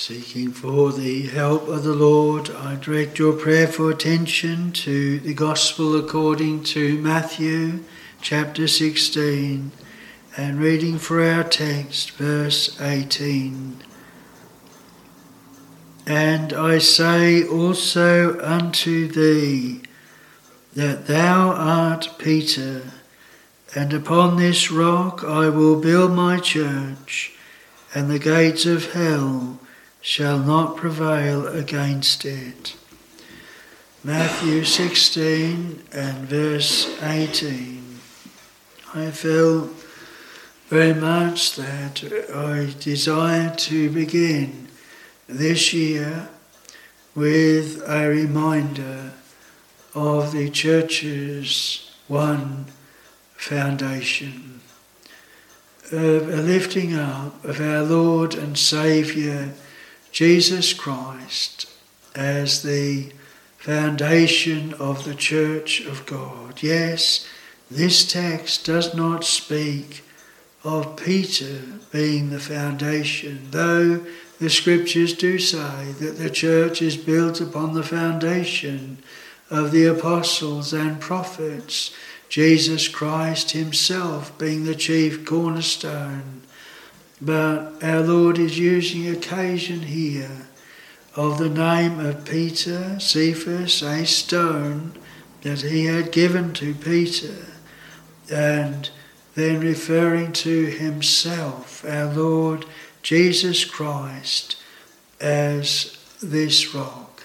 Seeking for the help of the Lord, I direct your prayerful attention to the Gospel according to Matthew chapter 16 and reading for our text, verse 18. And I say also unto thee that thou art Peter, and upon this rock I will build my church, and the gates of hell shall not prevail against it. Matthew 16 and verse 18. I feel very much that I desire to begin this year with a reminder of the church's one foundation, of a lifting up of our Lord and Saviour Jesus Christ as the foundation of the church of God. Yes, this text does not speak of Peter being the foundation, though the scriptures do say that the church is built upon the foundation of the apostles and prophets, Jesus Christ Himself being the chief cornerstone. But our Lord is using occasion here of the name of Peter, Cephas, a stone that he had given to Peter, and then referring to himself, our Lord Jesus Christ, as this rock.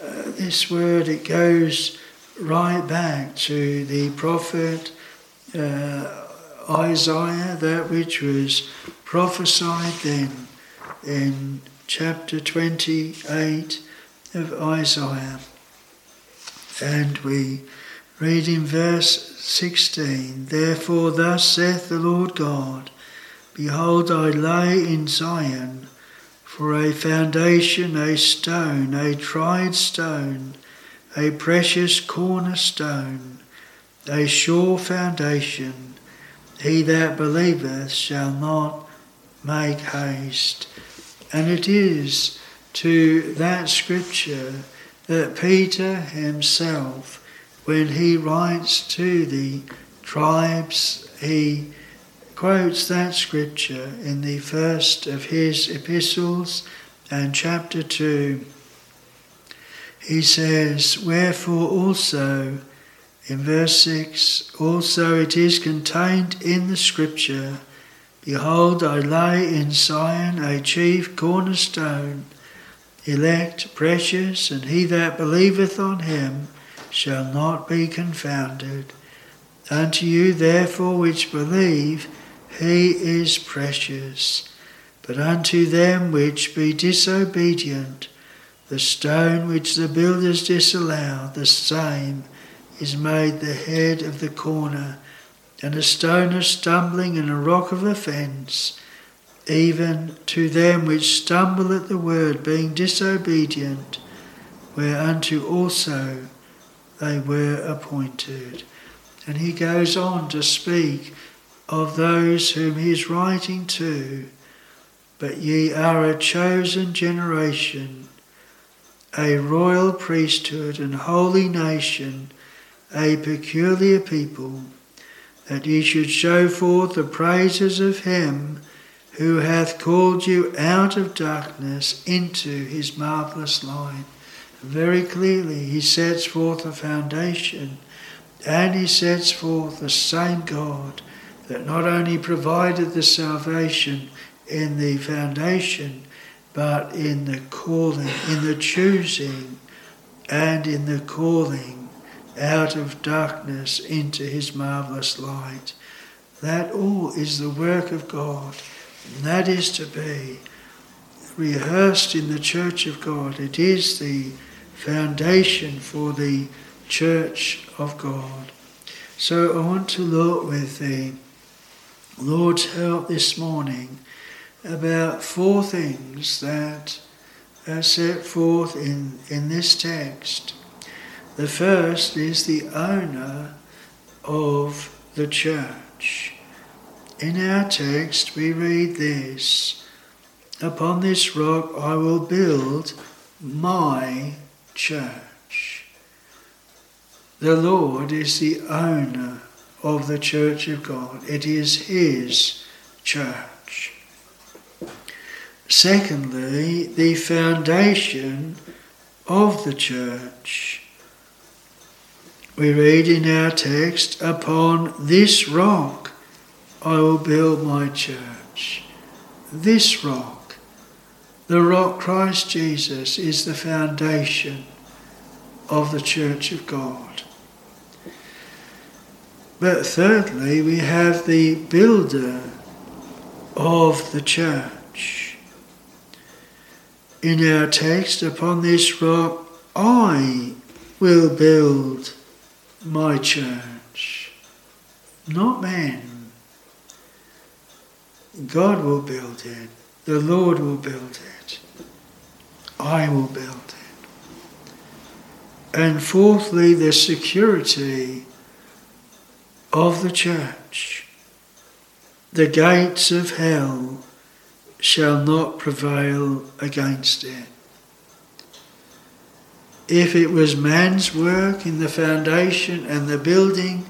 Uh, this word, it goes right back to the prophet uh, Isaiah, that which was prophesied then in chapter 28 of Isaiah. And we read in verse 16 Therefore, thus saith the Lord God, Behold, I lay in Zion for a foundation, a stone, a tried stone, a precious cornerstone, a sure foundation. He that believeth shall not make haste. And it is to that scripture that Peter himself, when he writes to the tribes, he quotes that scripture in the first of his epistles and chapter 2. He says, Wherefore also, in verse 6, also it is contained in the scripture Behold, I lay in Zion a chief cornerstone, elect, precious, and he that believeth on him shall not be confounded. Unto you, therefore, which believe, he is precious. But unto them which be disobedient, the stone which the builders disallow, the same is made the head of the corner and a stone of stumbling and a rock of offence, even to them which stumble at the word, being disobedient, whereunto also they were appointed. And he goes on to speak of those whom he is writing to. But ye are a chosen generation, a royal priesthood, and holy nation, a peculiar people that ye should show forth the praises of him who hath called you out of darkness into his marvellous light. Very clearly, he sets forth a foundation and he sets forth the same God that not only provided the salvation in the foundation, but in the calling, in the choosing, and in the calling out of darkness into his marvellous light. That all is the work of God. And that is to be rehearsed in the church of God. It is the foundation for the church of God. So I want to look with the Lord's help this morning about four things that are set forth in, in this text. The first is the owner of the church. In our text, we read this Upon this rock I will build my church. The Lord is the owner of the church of God, it is His church. Secondly, the foundation of the church. We read in our text, Upon this rock I will build my church. This rock, the rock Christ Jesus, is the foundation of the church of God. But thirdly, we have the builder of the church. In our text, upon this rock I will build my church, not man. God will build it, the Lord will build it, I will build it. And fourthly, the security of the church. The gates of hell shall not prevail against it. If it was man's work in the foundation and the building,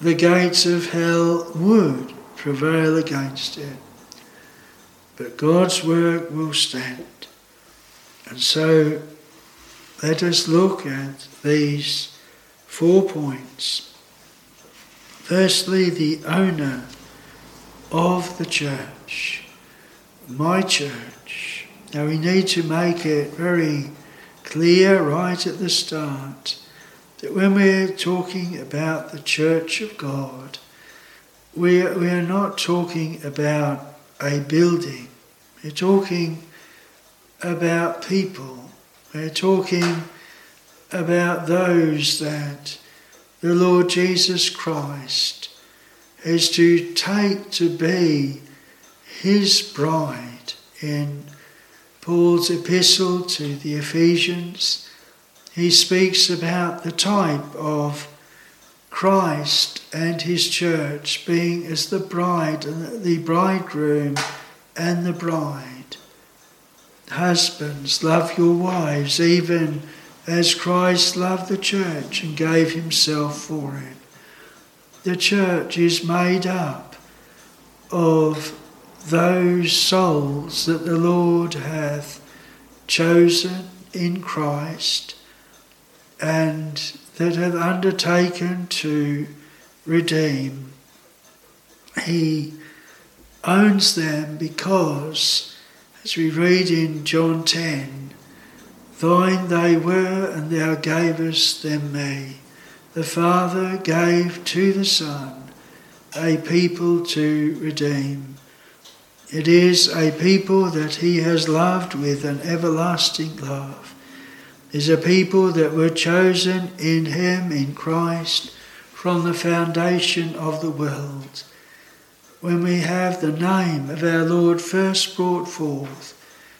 the gates of hell would prevail against it. But God's work will stand. And so let us look at these four points. Firstly, the owner of the church, my church. Now we need to make it very clear right at the start that when we're talking about the church of God, we are, we are not talking about a building. We're talking about people. We're talking about those that the Lord Jesus Christ is to take to be his bride in Paul's epistle to the Ephesians. He speaks about the type of Christ and his church being as the bride and the bridegroom and the bride. Husbands, love your wives even as Christ loved the church and gave himself for it. The church is made up of those souls that the Lord hath chosen in Christ and that have undertaken to redeem. He owns them because, as we read in John 10, Thine they were, and thou gavest them me. The Father gave to the Son a people to redeem. It is a people that he has loved with an everlasting love. It is a people that were chosen in him, in Christ, from the foundation of the world. When we have the name of our Lord first brought forth,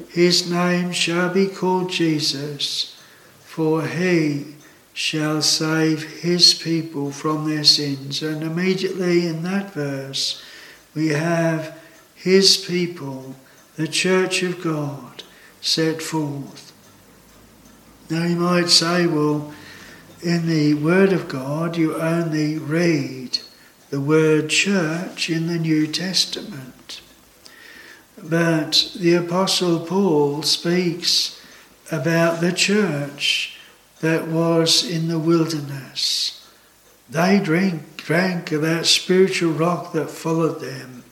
his name shall be called Jesus, for he shall save his people from their sins. And immediately in that verse, we have his people, the church of God, set forth. Now you might say, well, in the Word of God, you only read the word church in the New Testament. But the Apostle Paul speaks about the church that was in the wilderness. They drink, drank of that spiritual rock that followed them,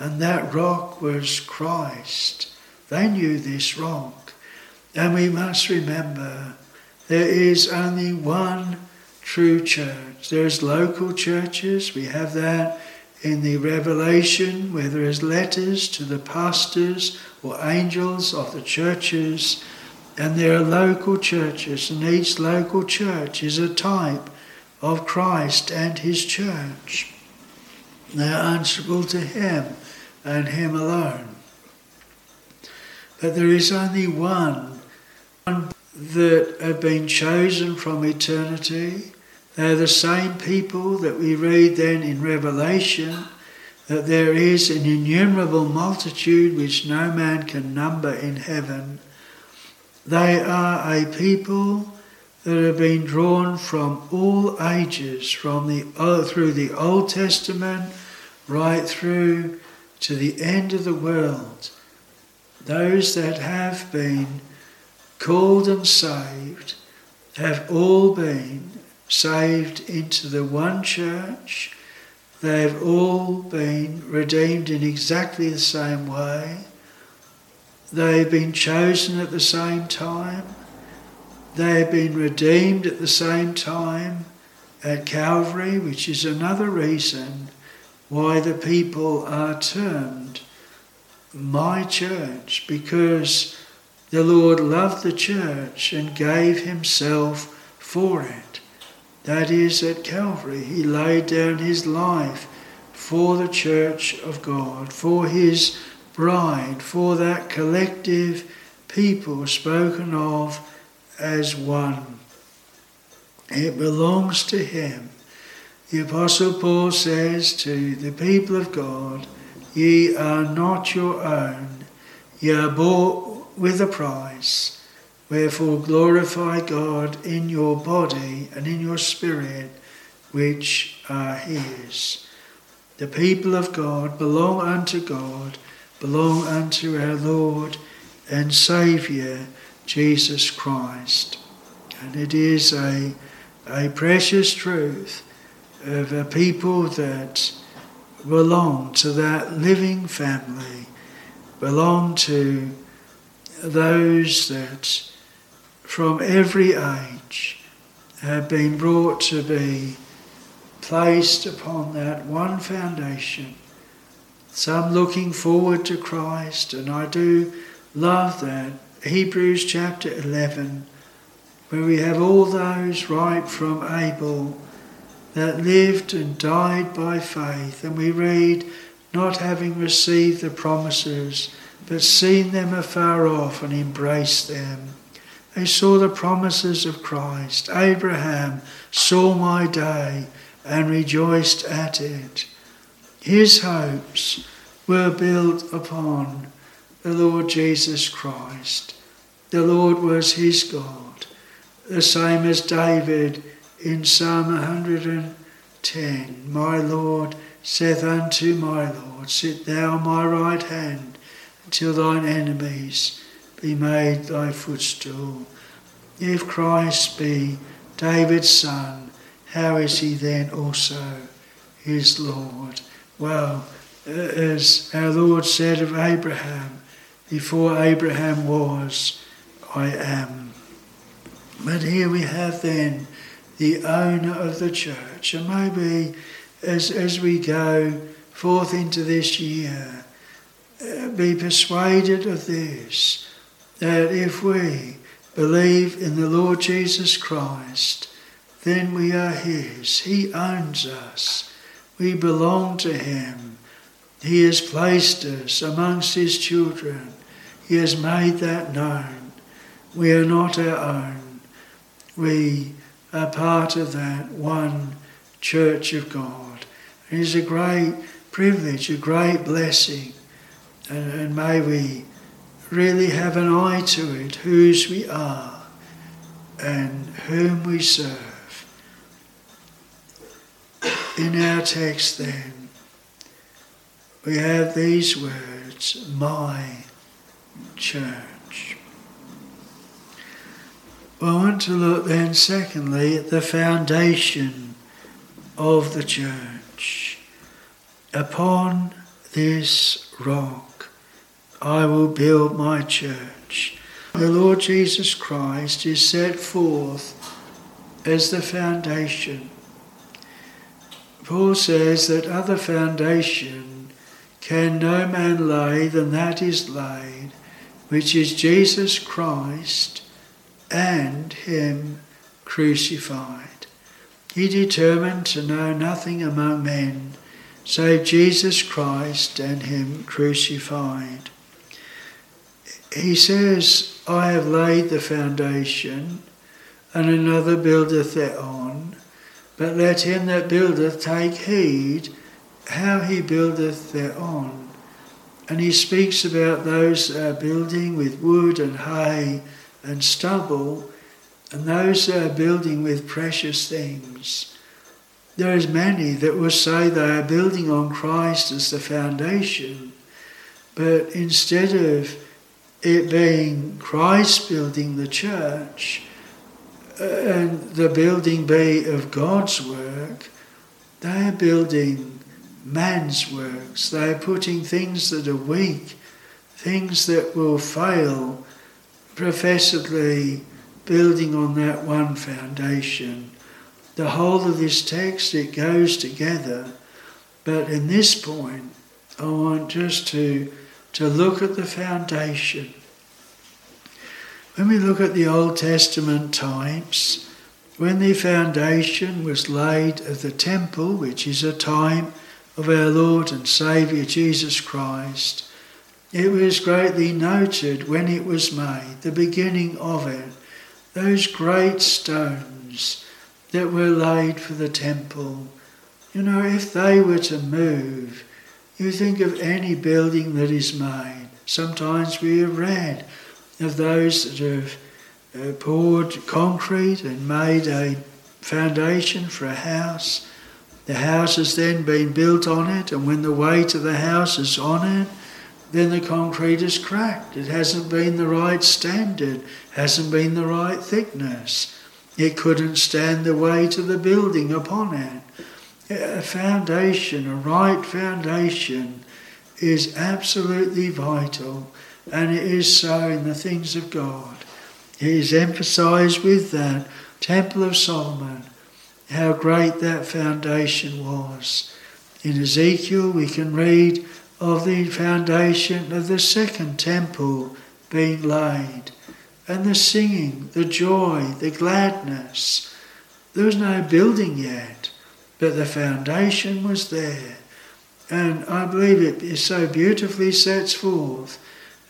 and that rock was Christ. They knew this rock. And we must remember there is only one true church. There's local churches, we have that in the Revelation, where there is letters to the pastors or angels of the churches, and there are local churches, and each local church is a type of Christ and his church. They are answerable to him and him alone. But there is only one, one that have been chosen from eternity they're the same people that we read then in Revelation that there is an innumerable multitude which no man can number in heaven. They are a people that have been drawn from all ages, from the uh, through the Old Testament right through to the end of the world. Those that have been called and saved have all been saved into the one church they have all been redeemed in exactly the same way. They have been chosen at the same time. They have been redeemed at the same time at Calvary, which is another reason why the people are termed my church, because the Lord loved the church and gave himself for it. That is, at Calvary, he laid down his life for the church of God, for his bride, for that collective people spoken of as one. It belongs to him. The Apostle Paul says to the people of God, Ye are not your own, ye are bought with a price. Wherefore glorify God in your body and in your spirit, which are His. The people of God belong unto God, belong unto our Lord and Saviour, Jesus Christ. And it is a, a precious truth of a people that belong to that living family, belong to those that from every age have been brought to be placed upon that one foundation. Some looking forward to Christ, and I do love that. Hebrews chapter 11, where we have all those right from Abel that lived and died by faith, and we read, not having received the promises, but seen them afar off and embraced them they saw the promises of Christ. Abraham saw my day and rejoiced at it. His hopes were built upon the Lord Jesus Christ. The Lord was his God, the same as David in Psalm 110 My Lord saith unto my Lord, Sit thou on my right hand until thine enemies be made thy footstool. If Christ be David's son, how is he then also his Lord? Well, as our Lord said of Abraham, before Abraham was, I am. But here we have then the owner of the church, and maybe as, as we go forth into this year, uh, be persuaded of this that if we believe in the Lord Jesus Christ, then we are His. He owns us. We belong to Him. He has placed us amongst His children. He has made that known. We are not our own. We are part of that one church of God. It is a great privilege, a great blessing. And, and may we really have an eye to it, whose we are and whom we serve. In our text, then, we have these words, my church. Well, I want to look then, secondly, at the foundation of the church. Upon this rock I will build my church. The Lord Jesus Christ is set forth as the foundation. Paul says that other foundation can no man lay than that is laid, which is Jesus Christ and Him crucified. He determined to know nothing among men save Jesus Christ and Him crucified he says, I have laid the foundation, and another buildeth thereon. But let him that buildeth take heed how he buildeth thereon. And he speaks about those uh, building with wood and hay and stubble, and those that are building with precious things. There is many that will say they are building on Christ as the foundation, but instead of it being Christ building the church and the building be of God's work, they are building man's works. They are putting things that are weak, things that will fail, professedly building on that one foundation. The whole of this text, it goes together. But in this point, I want just to to look at the foundation. When we look at the Old Testament times, when the foundation was laid of the temple, which is a time of our Lord and Saviour Jesus Christ, it was greatly noted when it was made, the beginning of it, those great stones that were laid for the temple. You know, if they were to move, you think of any building that is made. Sometimes we have read of those that have uh, poured concrete and made a foundation for a house. The house has then been built on it, and when the weight of the house is on it, then the concrete is cracked. It hasn't been the right standard, hasn't been the right thickness. It couldn't stand the weight of the building upon it a foundation, a right foundation, is absolutely vital, and it is so in the things of God. It is emphasized with that Temple of Solomon, how great that foundation was. In Ezekiel, we can read of the foundation of the second temple being laid, and the singing, the joy, the gladness. There was no building yet but the foundation was there. And I believe it so beautifully sets forth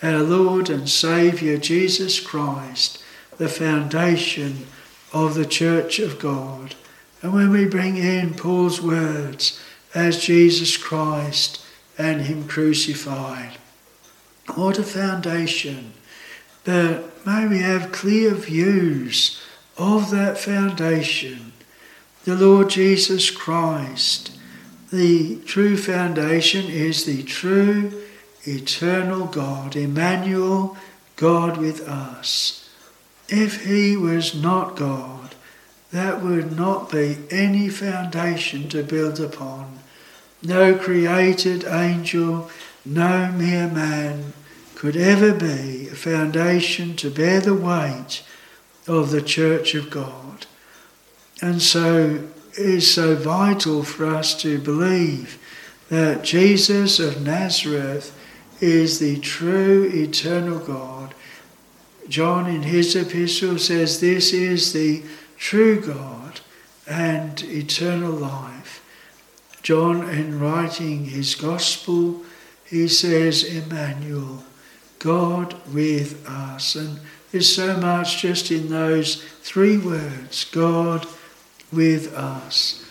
our Lord and Saviour Jesus Christ, the foundation of the Church of God. And when we bring in Paul's words as Jesus Christ and Him crucified, what a foundation. But may we have clear views of that foundation the Lord Jesus Christ. The true foundation is the true, eternal God, Emmanuel, God with us. If he was not God, that would not be any foundation to build upon. No created angel, no mere man could ever be a foundation to bear the weight of the church of God. And so it is so vital for us to believe that Jesus of Nazareth is the true eternal God. John in his epistle says this is the true God and eternal life. John, in writing his gospel, he says, Emmanuel, God with us. And there's so much just in those three words God with us.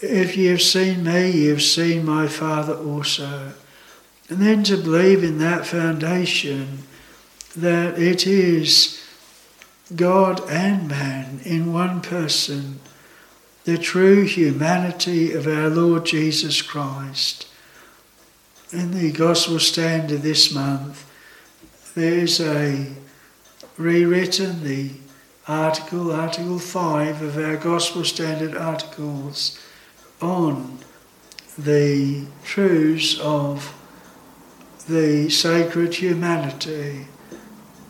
If you've seen me, you've seen my Father also. And then to believe in that foundation that it is God and man in one person, the true humanity of our Lord Jesus Christ. In the Gospel Standard this month, there's a rewritten the article, Article 5 of our Gospel Standard articles on the truths of the sacred humanity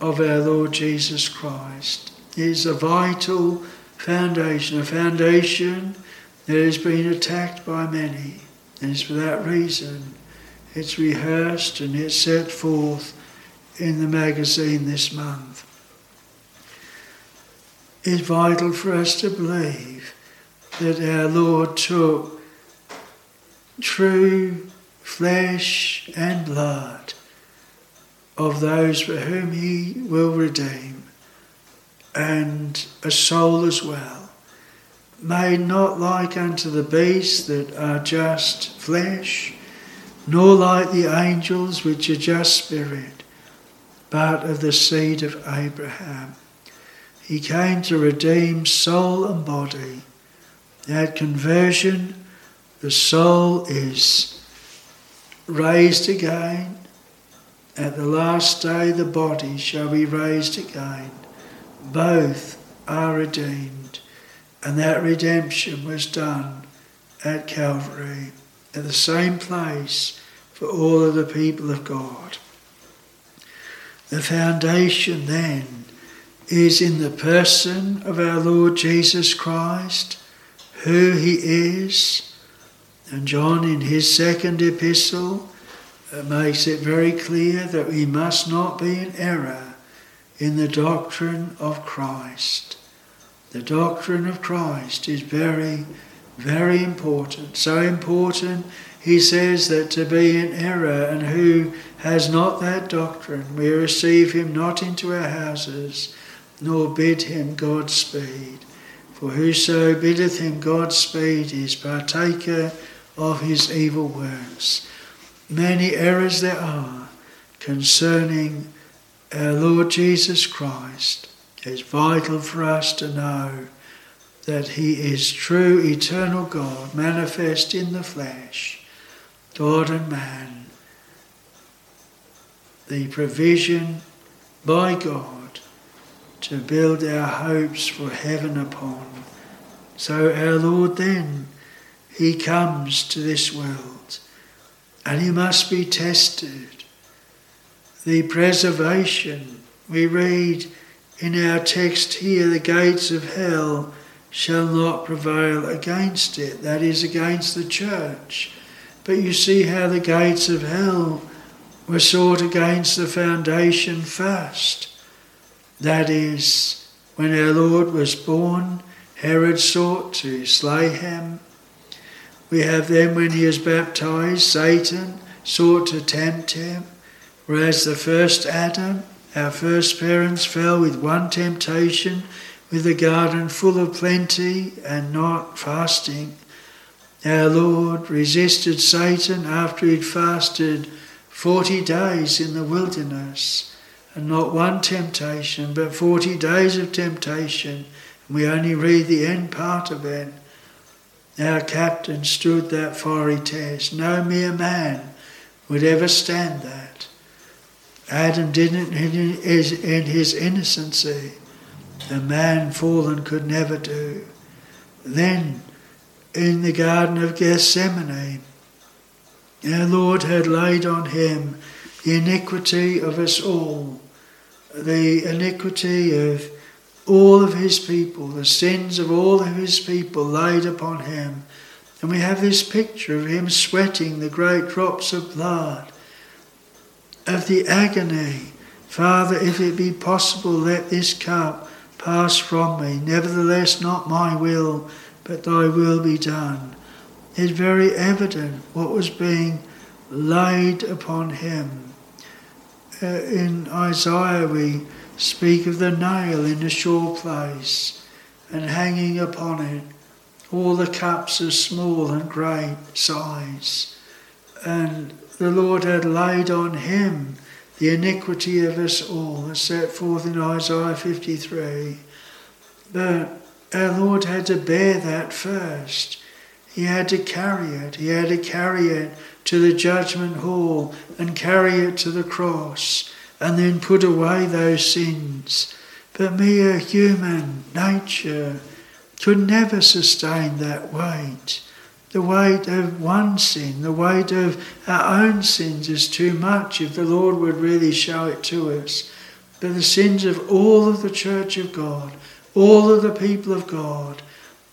of our Lord Jesus Christ. Is a vital foundation, a foundation that has been attacked by many. And it's for that reason it's rehearsed and it's set forth in the magazine this month It's vital for us to believe that our Lord took true flesh and blood of those for whom He will redeem, and a soul as well. made not like unto the beasts that are just flesh, nor like the angels which are just spirit, but of the seed of Abraham. He came to redeem soul and body. At conversion, the soul is raised again. At the last day, the body shall be raised again. Both are redeemed. And that redemption was done at Calvary, at the same place for all of the people of God. The foundation then is in the person of our Lord Jesus Christ, who he is. And John, in his second epistle, makes it very clear that we must not be in error in the doctrine of Christ. The doctrine of Christ is very, very important. So important, he says, that to be in error and who has not that doctrine, we receive him not into our houses, nor bid him Godspeed. For whoso biddeth him Godspeed is partaker of his evil works. Many errors there are concerning our Lord Jesus Christ it's vital for us to know that He is true, eternal God, manifest in the flesh, God and man. The provision by God to build our hopes for heaven upon. So our Lord then, He comes to this world and He must be tested. The preservation, we read in our text here, the gates of hell shall not prevail against it, that is, against the church. But you see how the gates of hell were sought against the foundation first. That is, when our Lord was born, Herod sought to slay him. We have then, when he is baptized, Satan sought to tempt him, whereas the first Adam our first parents fell with one temptation, with a garden full of plenty and not fasting. Our Lord resisted Satan after he'd fasted 40 days in the wilderness, and not one temptation, but 40 days of temptation. And we only read the end part of it. Our captain stood that fiery test. No mere man would ever stand that. Adam didn't in his innocency. The man fallen could never do. Then, in the Garden of Gethsemane, our Lord had laid on him the iniquity of us all, the iniquity of all of his people, the sins of all of his people laid upon him. And we have this picture of him sweating the great drops of blood of the agony. Father, if it be possible, let this cup pass from me. Nevertheless, not my will, but thy will be done. It's very evident what was being laid upon him. Uh, in Isaiah, we speak of the nail in the sure place and hanging upon it all the cups of small and great size. And the Lord had laid on him the iniquity of us all, as set forth in Isaiah 53. But our Lord had to bear that first. He had to carry it. He had to carry it to the judgment hall and carry it to the cross and then put away those sins. But mere human nature could never sustain that weight. The weight of one sin, the weight of our own sins is too much if the Lord would really show it to us. But the sins of all of the church of God, all of the people of God,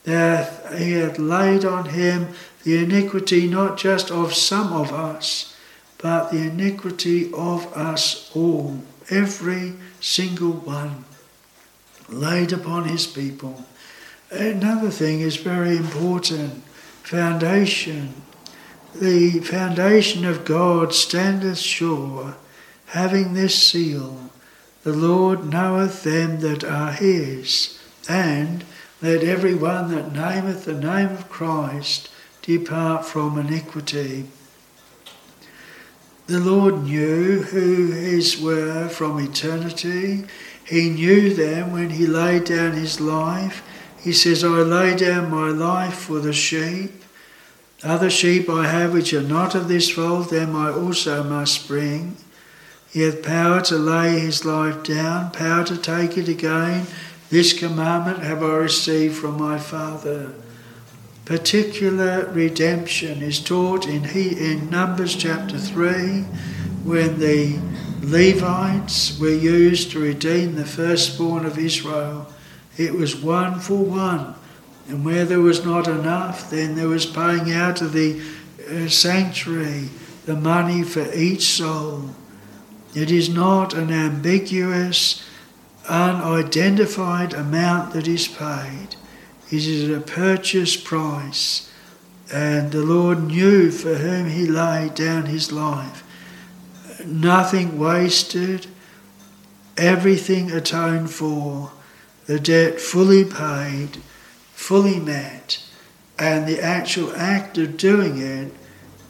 that He had laid on Him the iniquity not just of some of us, but the iniquity of us all, every single one, laid upon His people. Another thing is very important foundation. The foundation of God standeth sure, having this seal The Lord knoweth them that are his, and Let every one that nameth the name of Christ depart from iniquity. The Lord knew who his were from eternity. He knew them when he laid down his life. He says, I lay down my life for the sheep. Other sheep I have which are not of this fold, them I also must bring. He hath power to lay his life down, power to take it again. This commandment have I received from my Father. Particular redemption is taught in, he, in Numbers chapter 3 when the Levites were used to redeem the firstborn of Israel. It was one for one. And where there was not enough, then there was paying out of the uh, sanctuary the money for each soul. It is not an ambiguous, unidentified amount that is paid. It is a purchase price. And the Lord knew for whom He laid down His life. Nothing wasted, everything atoned for, the debt fully paid, fully met, and the actual act of doing it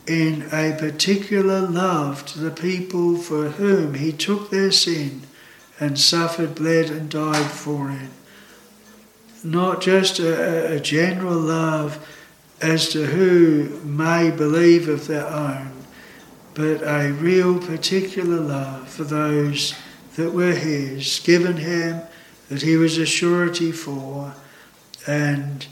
in a particular love to the people for whom He took their sin and suffered, bled, and died for it not just a, a general love as to who may believe of their own, but a real particular love for those that were his, given him, that he was a surety for, and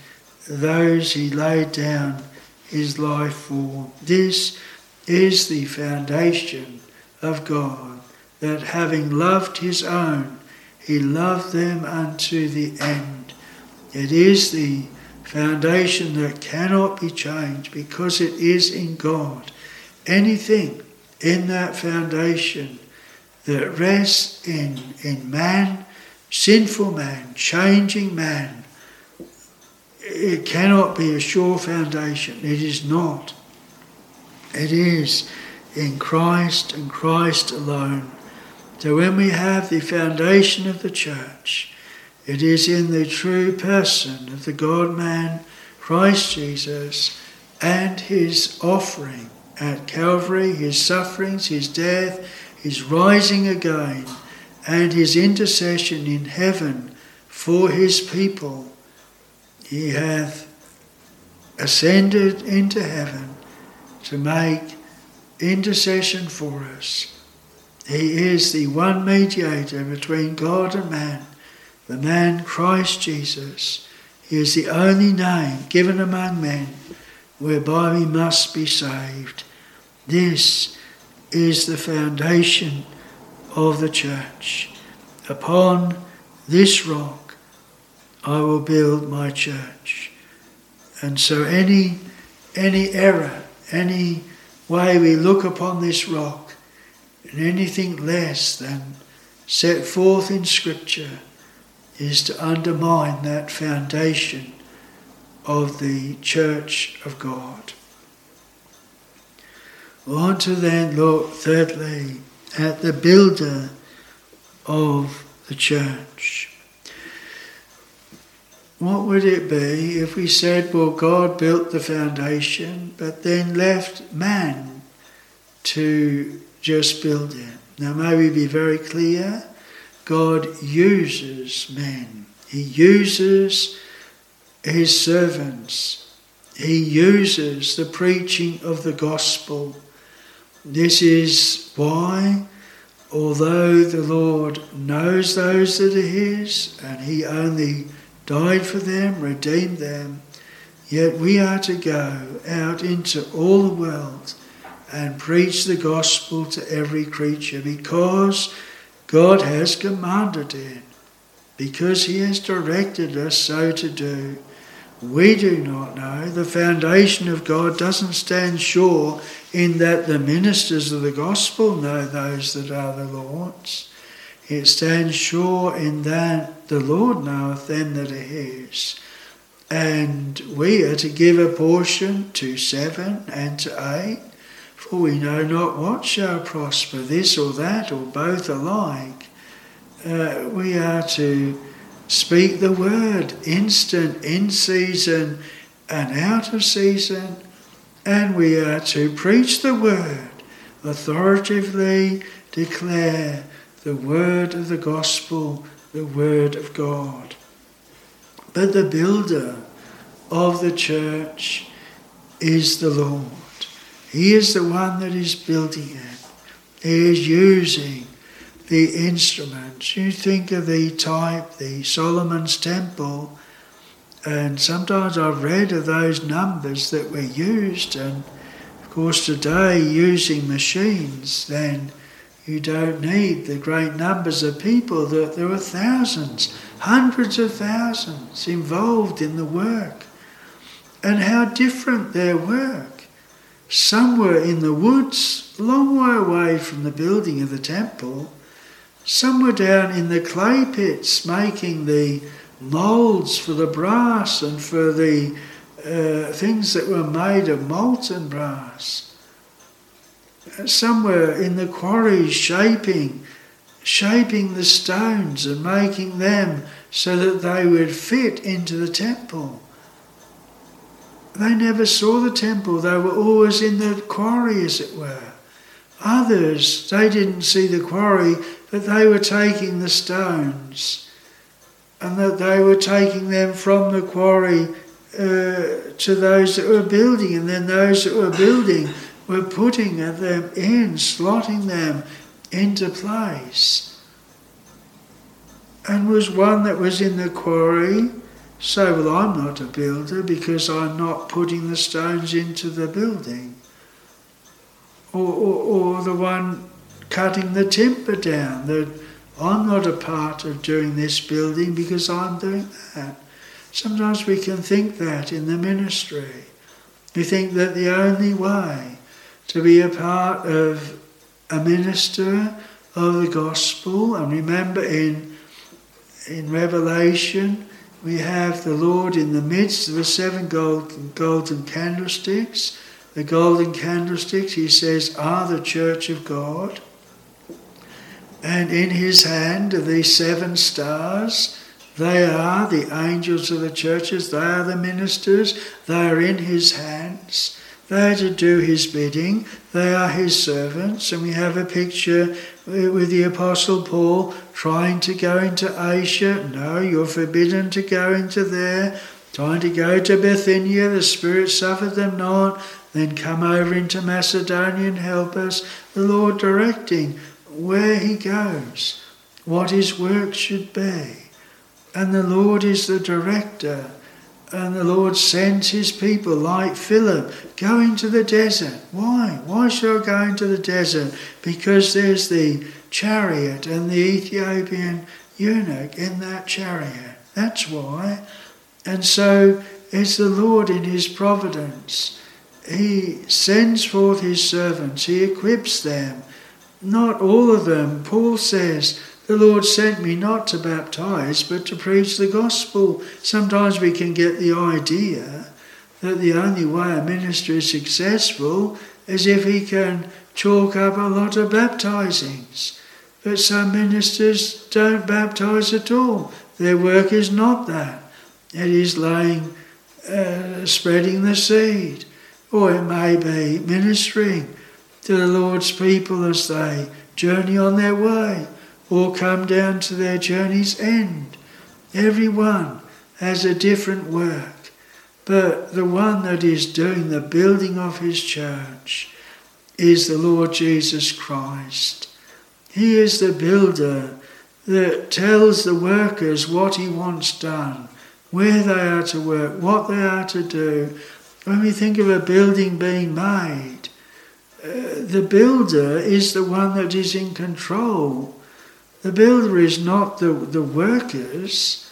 those he laid down his life for. This is the foundation of God, that having loved his own, he loved them unto the end. It is the foundation that cannot be changed because it is in God. Anything in that foundation that rests in, in man, sinful man, changing man, it cannot be a sure foundation. It is not. It is in Christ and Christ alone. So when we have the foundation of the church, it is in the true person of the God man, Christ Jesus, and his offering at Calvary, his sufferings, his death, his rising again, and his intercession in heaven for his people. He hath ascended into heaven to make intercession for us. He is the one mediator between God and man the man Christ Jesus. He is the only name given among men whereby we must be saved. This is the foundation of the church. Upon this rock I will build my church. And so any any error, any way we look upon this rock, and anything less than set forth in Scripture is to undermine that foundation of the Church of God. We want to then look, thirdly, at the builder of the church. What would it be if we said, well, God built the foundation, but then left man to just build it? Now, may we be very clear God uses men. He uses his servants. He uses the preaching of the gospel. This is why, although the Lord knows those that are his, and he only died for them, redeemed them, yet we are to go out into all the world and preach the gospel to every creature because God has commanded it because He has directed us so to do. We do not know. The foundation of God doesn't stand sure in that the ministers of the gospel know those that are the Lord's. It stands sure in that the Lord knoweth them that are His. And we are to give a portion to seven and to eight for we know not what shall prosper, this or that, or both alike. Uh, we are to speak the word, instant, in season, and out of season. And we are to preach the word, authoritatively declare the word of the gospel, the word of God. But the builder of the church is the Lord. He is the one that is building it. He is using the instruments. You think of the type, the Solomon's temple, and sometimes I've read of those numbers that were used, and of course today using machines, then you don't need the great numbers of people. That there were thousands, hundreds of thousands involved in the work, and how different their work. Some were in the woods, long way away from the building of the temple. Some were down in the clay pits making the moulds for the brass and for the uh, things that were made of molten brass. Some were in the quarries shaping, shaping the stones and making them so that they would fit into the temple. They never saw the temple, they were always in the quarry, as it were. Others, they didn't see the quarry, but they were taking the stones and that they were taking them from the quarry uh, to those that were building, and then those that were building were putting them in, slotting them into place. And was one that was in the quarry say, Well, I'm not a builder because I'm not putting the stones into the building? Or, or, or the one cutting the timber down, that I'm not a part of doing this building because I'm doing that. Sometimes we can think that in the ministry. We think that the only way to be a part of a minister of the gospel, and remember in, in Revelation, we have the Lord in the midst of the seven golden, golden candlesticks. The golden candlesticks, he says, are the church of God. And in his hand are these seven stars. They are the angels of the churches, they are the ministers, they are in his hands. They are to do his bidding, they are his servants. And we have a picture with the Apostle Paul trying to go into Asia. No, you're forbidden to go into there. Trying to go to Bithynia, the Spirit suffered them not. Then come over into Macedonia and help us. The Lord directing where he goes, what his work should be. And the Lord is the director. And the Lord sends his people like Philip, go into the desert. Why? Why should I go into the desert? Because there's the chariot and the Ethiopian eunuch in that chariot. That's why. And so it's the Lord in his providence. He sends forth his servants, he equips them, not all of them. Paul says, The Lord sent me not to baptize, but to preach the gospel. Sometimes we can get the idea that the only way a minister is successful is if he can chalk up a lot of baptizings. But some ministers don't baptize at all. Their work is not that. It is laying, uh, spreading the seed, or it may be ministering to the Lord's people as they journey on their way or come down to their journey's end. Everyone has a different work, but the one that is doing the building of his church is the Lord Jesus Christ. He is the builder that tells the workers what he wants done, where they are to work, what they are to do. When we think of a building being made, uh, the builder is the one that is in control. The builder is not the, the workers,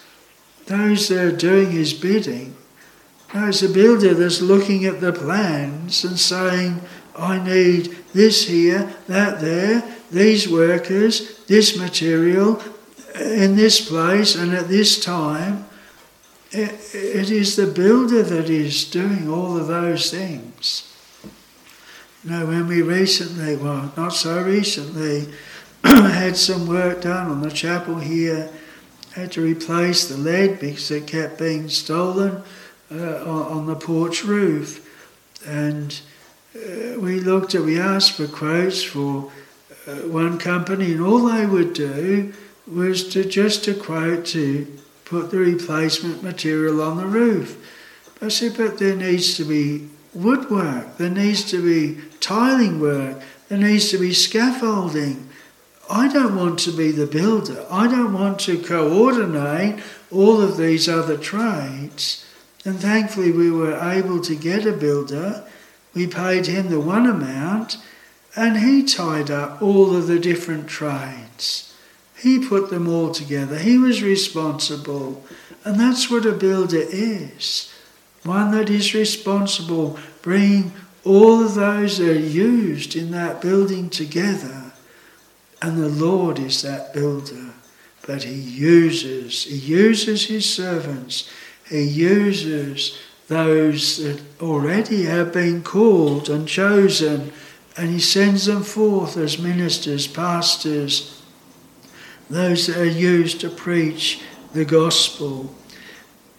those that are doing his bidding. No, it's the builder that's looking at the plans and saying, I need this here, that there, these workers, this material, in this place and at this time. it, it is the builder that is doing all of those things. You know, when we recently, well, not so recently, had some work done on the chapel here, had to replace the lead because it kept being stolen uh, on the porch roof. And uh, we looked at, we asked for quotes for uh, one company, and all they would do was to just to quote to put the replacement material on the roof. I said, but there needs to be woodwork, there needs to be tiling work, there needs to be scaffolding. I don't want to be the builder. I don't want to coordinate all of these other trades. And thankfully, we were able to get a builder. We paid him the one amount, and he tied up all of the different trades. He put them all together. He was responsible. And that's what a builder is one that is responsible, bringing all of those that are used in that building together. And the Lord is that builder. But He uses, He uses His servants, He uses those that already have been called and chosen, and He sends them forth as ministers, pastors, those that are used to preach the gospel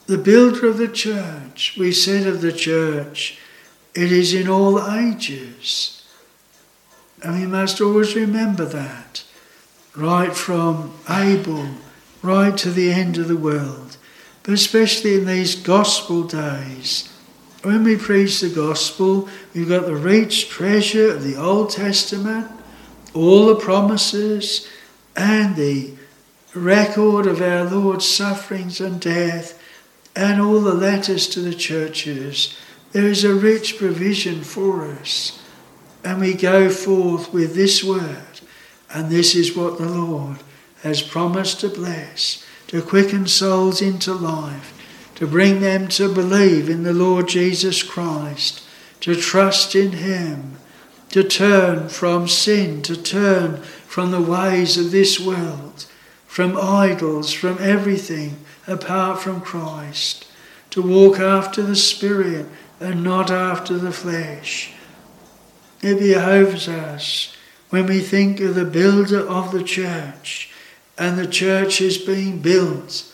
the builder of the church. We said of the church, it is in all ages. And we must always remember that, right from Abel right to the end of the world, but especially in these gospel days. When we preach the gospel, we've got the rich treasure of the Old Testament, all the promises, and the record of our Lord's sufferings and death and all the letters to the churches, there is a rich provision for us. And we go forth with this word, and this is what the Lord has promised to bless, to quicken souls into life, to bring them to believe in the Lord Jesus Christ, to trust in Him, to turn from sin, to turn from the ways of this world, from idols, from everything apart from Christ, to walk after the Spirit and not after the flesh. It behoves us when we think of the builder of the church and the church is being built.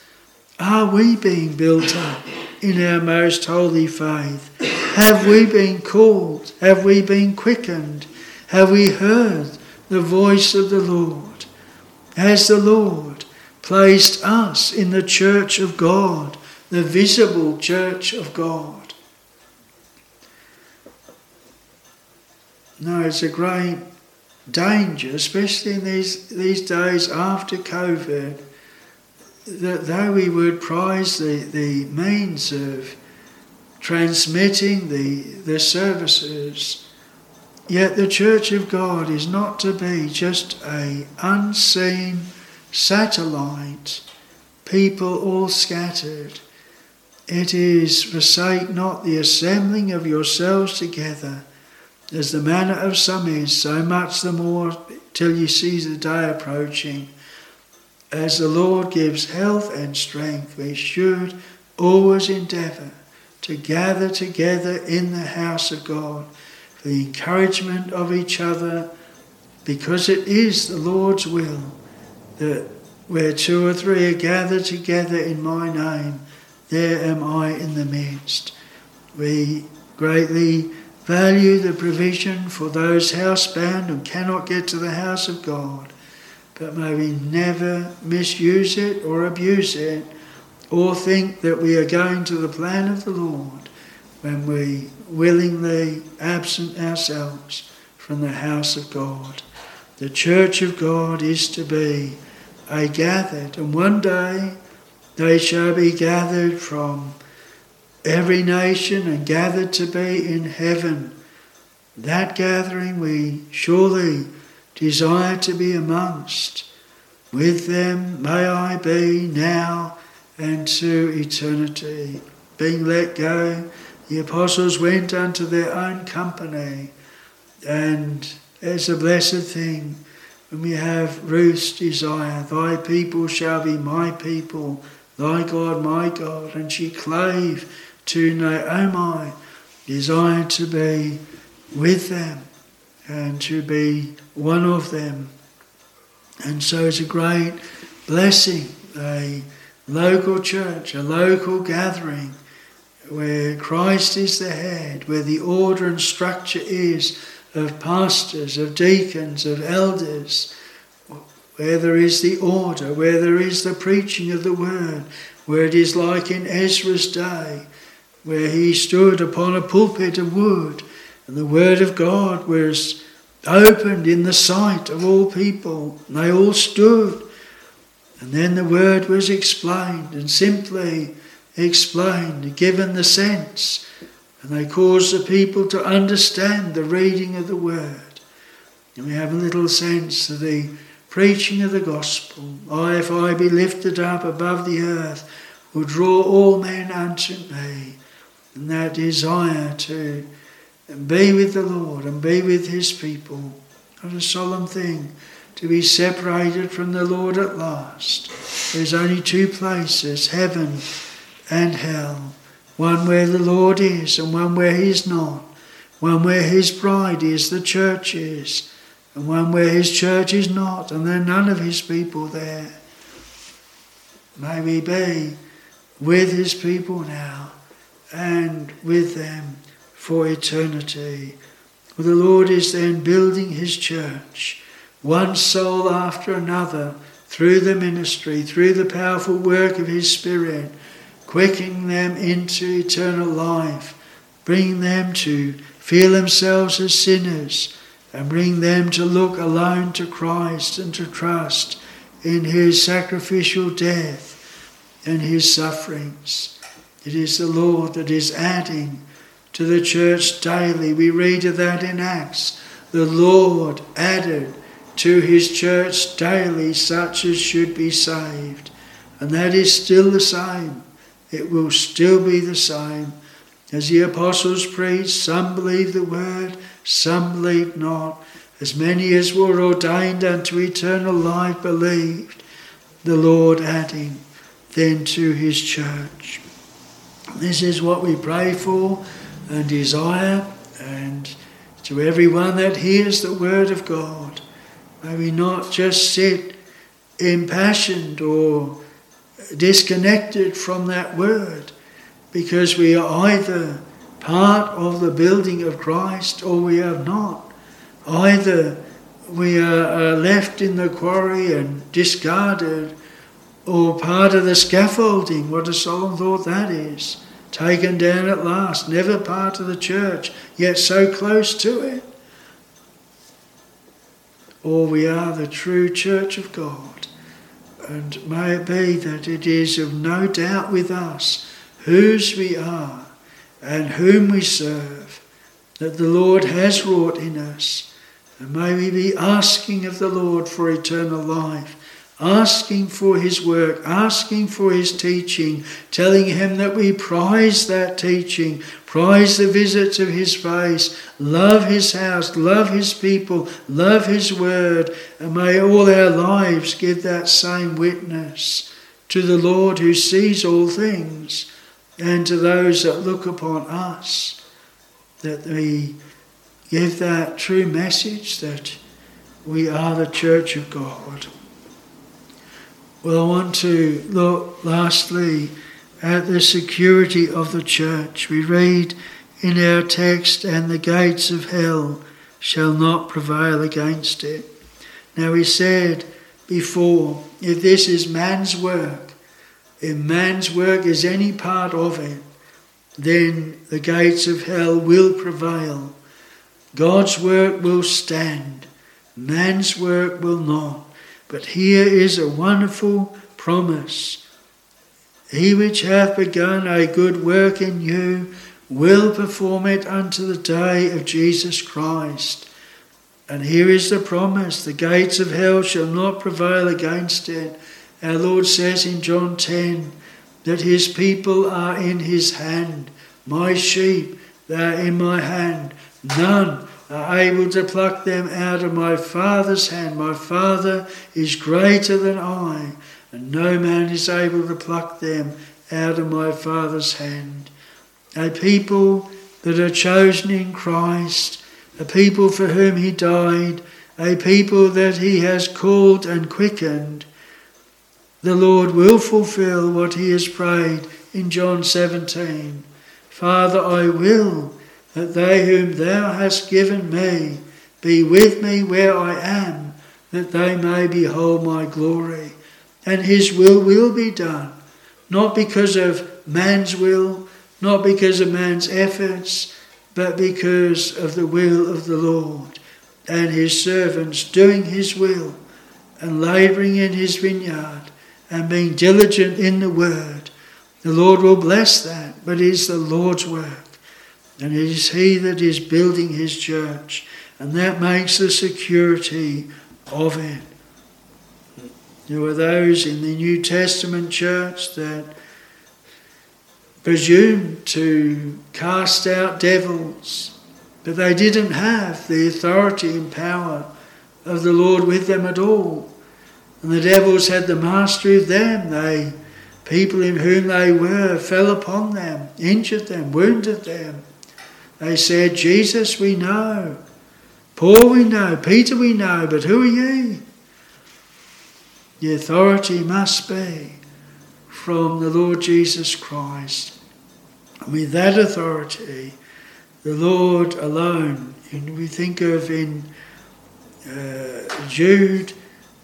Are we being built up in our most holy faith? Have we been called? Have we been quickened? Have we heard the voice of the Lord? Has the Lord placed us in the church of God, the visible church of God. No, it's a great danger, especially in these, these days after COVID, that though we would prize the, the means of transmitting the, the services, yet the church of God is not to be just a unseen satellite, people all scattered. It is forsake not the assembling of yourselves together, as the manner of some is, so much the more till you see the day approaching. As the Lord gives health and strength, we should always endeavour to gather together in the house of God for the encouragement of each other, because it is the Lord's will that where two or three are gathered together in my name, there am I in the midst. We greatly value the provision for those housebound and cannot get to the house of God, but may we never misuse it or abuse it or think that we are going to the plan of the Lord when we willingly absent ourselves from the house of God. The church of God is to be a gathered, and one day they shall be gathered from every nation and gathered to be in heaven. That gathering we surely desire to be amongst. With them may I be now and to eternity. Being let go, the apostles went unto their own company, and it's a blessed thing when we have Ruth's desire, Thy people shall be my people, Thy God my God, and she clave to Naomi, oh desire to be with them and to be one of them. And so it's a great blessing a local church, a local gathering where Christ is the head, where the order and structure is of pastors, of deacons, of elders, where there is the order, where there is the preaching of the word, where it is like in Ezra's day, where he stood upon a pulpit of wood and the word of God was opened in the sight of all people. And they all stood. And then the word was explained and simply explained, given the sense. And they caused the people to understand the reading of the word. And we have a little sense of the preaching of the gospel. I, if I be lifted up above the earth, will draw all men unto me. And that desire to be with the Lord and be with his people. What a solemn thing to be separated from the Lord at last. There's only two places, heaven and hell. One where the Lord is and one where he's not. One where his bride is, the church is, and one where his church is not, and there are none of his people there. May we be with his people now and with them for eternity. The Lord is then building his church, one soul after another, through the ministry, through the powerful work of his Spirit, quickening them into eternal life, bringing them to feel themselves as sinners, and bring them to look alone to Christ and to trust in his sacrificial death and his sufferings. It is the Lord that is adding to the church daily. We read of that in Acts. The Lord added to his church daily such as should be saved. And that is still the same. It will still be the same. As the apostles preached, some believed the word, some believed not. As many as were ordained unto eternal life believed, the Lord adding then to his church. This is what we pray for and desire, and to everyone that hears the word of God. May we not just sit impassioned or disconnected from that word because we are either part of the building of Christ or we are not. Either we are left in the quarry and discarded or part of the scaffolding. What a solemn thought that is taken down at last, never part of the church, yet so close to it. Or we are the true church of God. And may it be that it is of no doubt with us whose we are and whom we serve, that the Lord has wrought in us. And may we be asking of the Lord for eternal life asking for his work, asking for his teaching, telling him that we prize that teaching, prize the visits of his face, love his house, love his people, love his word, and may all our lives give that same witness to the Lord who sees all things and to those that look upon us, that we give that true message that we are the church of God. Well, I want to look lastly at the security of the church. We read in our text, and the gates of hell shall not prevail against it. Now, we said before, if this is man's work, if man's work is any part of it, then the gates of hell will prevail. God's work will stand, man's work will not. But here is a wonderful promise. He which hath begun a good work in you will perform it unto the day of Jesus Christ. And here is the promise the gates of hell shall not prevail against it. Our Lord says in John 10 that his people are in his hand. My sheep, they are in my hand. None are able to pluck them out of my Father's hand. My Father is greater than I, and no man is able to pluck them out of my Father's hand. A people that are chosen in Christ, a people for whom He died, a people that He has called and quickened. the Lord will fulfill what he has prayed in John 17. Father, I will that they whom thou hast given me be with me where I am, that they may behold my glory. And his will will be done, not because of man's will, not because of man's efforts, but because of the will of the Lord and his servants doing his will and labouring in his vineyard and being diligent in the word. The Lord will bless that, but it is the Lord's work. And it is He that is building His church, and that makes the security of it. There were those in the New Testament church that presumed to cast out devils, but they didn't have the authority and power of the Lord with them at all. And the devils had the mastery of them. They, people in whom they were, fell upon them, injured them, wounded them. They said, Jesus we know, Paul we know, Peter we know, but who are ye? The authority must be from the Lord Jesus Christ. And with that authority, the Lord alone, and we think of in uh, Jude,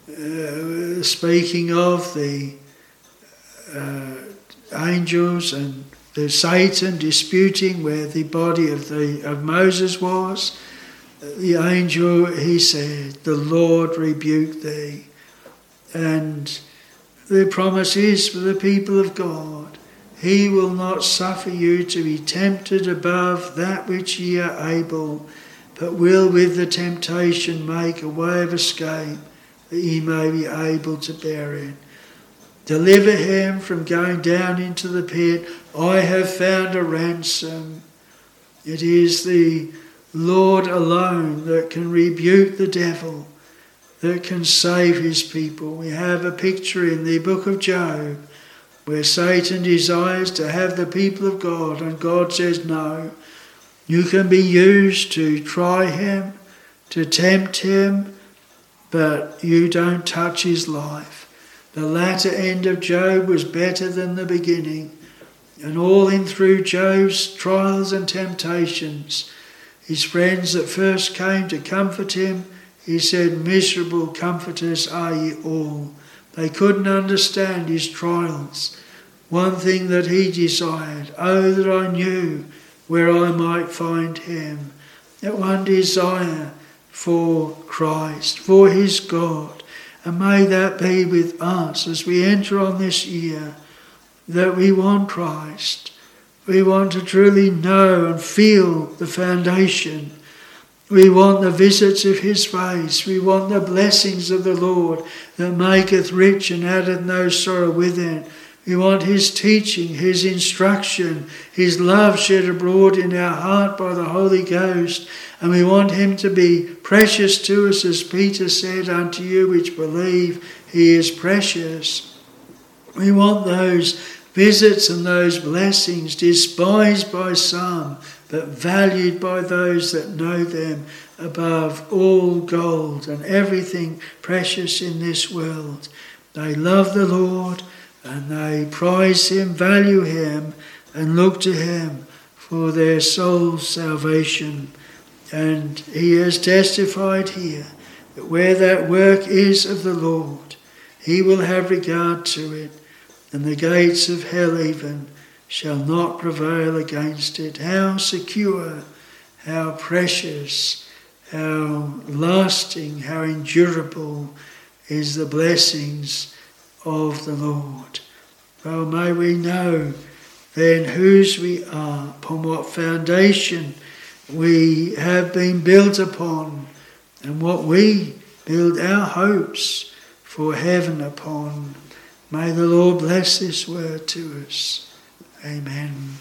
uh, speaking of the uh, angels and the Satan disputing where the body of the of Moses was, the angel he said, "The Lord rebuke thee," and the promise is for the people of God. He will not suffer you to be tempted above that which ye are able, but will with the temptation make a way of escape that ye may be able to bear it. Deliver him from going down into the pit. I have found a ransom. It is the Lord alone that can rebuke the devil, that can save his people. We have a picture in the book of Job where Satan desires to have the people of God, and God says, No, you can be used to try him, to tempt him, but you don't touch his life. The latter end of Job was better than the beginning, and all in through Job's trials and temptations, his friends that first came to comfort him, he said, Miserable comforters are ye all. They couldn't understand his trials. One thing that he desired, oh, that I knew where I might find him. That one desire for Christ, for his God. And may that be with us as we enter on this year that we want Christ. We want to truly know and feel the foundation. We want the visits of his face. We want the blessings of the Lord that maketh rich and addeth no sorrow with it. We want His teaching, His instruction, His love shed abroad in our heart by the Holy Ghost. And we want Him to be precious to us, as Peter said, Unto you which believe, He is precious. We want those visits and those blessings despised by some, but valued by those that know them above all gold and everything precious in this world. They love the Lord and they prize him, value him, and look to him for their soul's salvation. And he has testified here that where that work is of the Lord, he will have regard to it, and the gates of hell even shall not prevail against it. How secure, how precious, how lasting, how endurable is the blessings of the Lord. Well, may we know then whose we are, upon what foundation we have been built upon, and what we build our hopes for heaven upon. May the Lord bless this word to us. Amen.